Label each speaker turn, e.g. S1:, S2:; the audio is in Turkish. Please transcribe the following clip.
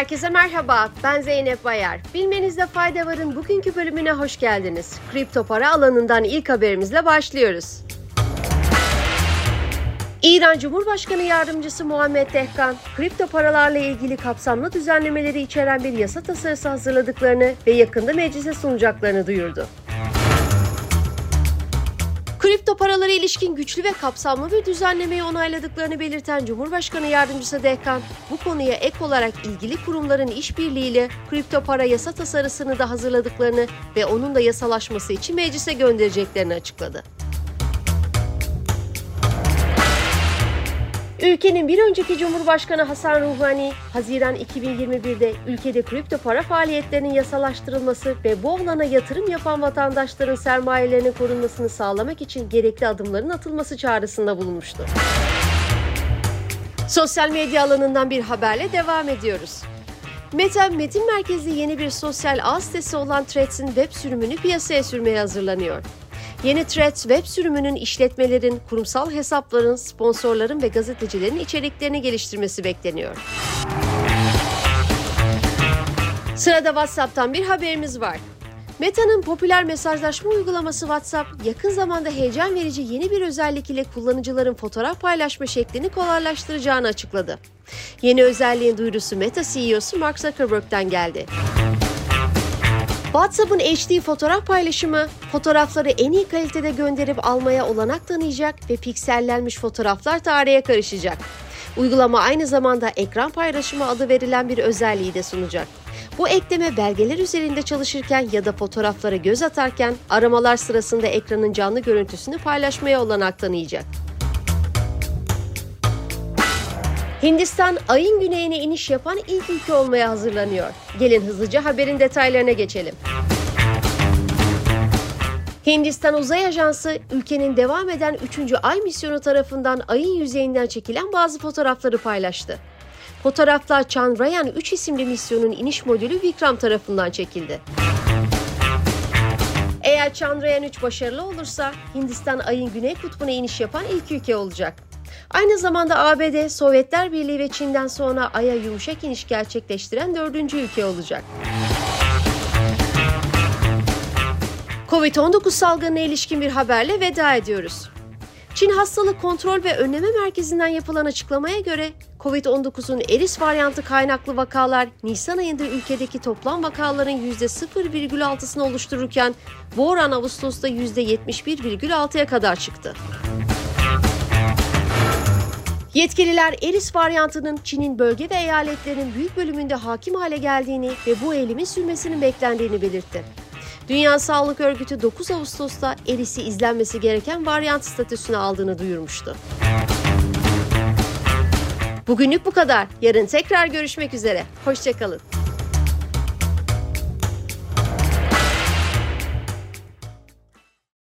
S1: Herkese merhaba, ben Zeynep Bayar. Bilmenizde fayda varın bugünkü bölümüne hoş geldiniz. Kripto para alanından ilk haberimizle başlıyoruz. İran Cumhurbaşkanı Yardımcısı Muhammed Dehkan, kripto paralarla ilgili kapsamlı düzenlemeleri içeren bir yasa tasarısı hazırladıklarını ve yakında meclise sunacaklarını duyurdu. Paralara ilişkin güçlü ve kapsamlı bir düzenlemeyi onayladıklarını belirten Cumhurbaşkanı Yardımcısı Dehkan, bu konuya ek olarak ilgili kurumların işbirliğiyle kripto para yasa tasarısını da hazırladıklarını ve onun da yasalaşması için meclise göndereceklerini açıkladı. Ülkenin bir önceki Cumhurbaşkanı Hasan Ruhani, Haziran 2021'de ülkede kripto para faaliyetlerinin yasalaştırılması ve bu alana yatırım yapan vatandaşların sermayelerinin korunmasını sağlamak için gerekli adımların atılması çağrısında bulunmuştu. Sosyal medya alanından bir haberle devam ediyoruz. Meta, metin merkezli yeni bir sosyal ağ sitesi olan Threads'in web sürümünü piyasaya sürmeye hazırlanıyor. Yeni Threads web sürümünün işletmelerin, kurumsal hesapların, sponsorların ve gazetecilerin içeriklerini geliştirmesi bekleniyor. Sırada WhatsApp'tan bir haberimiz var. Meta'nın popüler mesajlaşma uygulaması WhatsApp, yakın zamanda heyecan verici yeni bir özellik ile kullanıcıların fotoğraf paylaşma şeklini kolaylaştıracağını açıkladı. Yeni özelliğin duyurusu Meta CEO'su Mark Zuckerberg'den geldi. WhatsApp'ın HD fotoğraf paylaşımı fotoğrafları en iyi kalitede gönderip almaya olanak tanıyacak ve piksellenmiş fotoğraflar tarihe karışacak. Uygulama aynı zamanda ekran paylaşımı adı verilen bir özelliği de sunacak. Bu ekleme belgeler üzerinde çalışırken ya da fotoğraflara göz atarken aramalar sırasında ekranın canlı görüntüsünü paylaşmaya olanak tanıyacak. Hindistan ayın güneyine iniş yapan ilk ülke olmaya hazırlanıyor. Gelin hızlıca haberin detaylarına geçelim. Hindistan Uzay Ajansı ülkenin devam eden 3. ay misyonu tarafından ayın yüzeyinden çekilen bazı fotoğrafları paylaştı. Fotoğraflar Chandrayaan 3 isimli misyonun iniş modülü Vikram tarafından çekildi. Eğer Chandrayaan 3 başarılı olursa Hindistan ayın güney kutbuna iniş yapan ilk ülke olacak. Aynı zamanda ABD, Sovyetler Birliği ve Çin'den sonra Ay'a yumuşak iniş gerçekleştiren dördüncü ülke olacak. Covid-19 salgınına ilişkin bir haberle veda ediyoruz. Çin Hastalık Kontrol ve Önleme Merkezi'nden yapılan açıklamaya göre COVID-19'un Eris varyantı kaynaklı vakalar Nisan ayında ülkedeki toplam vakaların %0,6'sını oluştururken bu oran Ağustos'ta %71,6'ya kadar çıktı. Yetkililer Eris varyantının Çin'in bölge ve eyaletlerinin büyük bölümünde hakim hale geldiğini ve bu eğilimin sürmesinin beklendiğini belirtti. Dünya Sağlık Örgütü 9 Ağustos'ta Eris'i izlenmesi gereken varyant statüsüne aldığını duyurmuştu. Bugünlük bu kadar. Yarın tekrar görüşmek üzere. Hoşçakalın.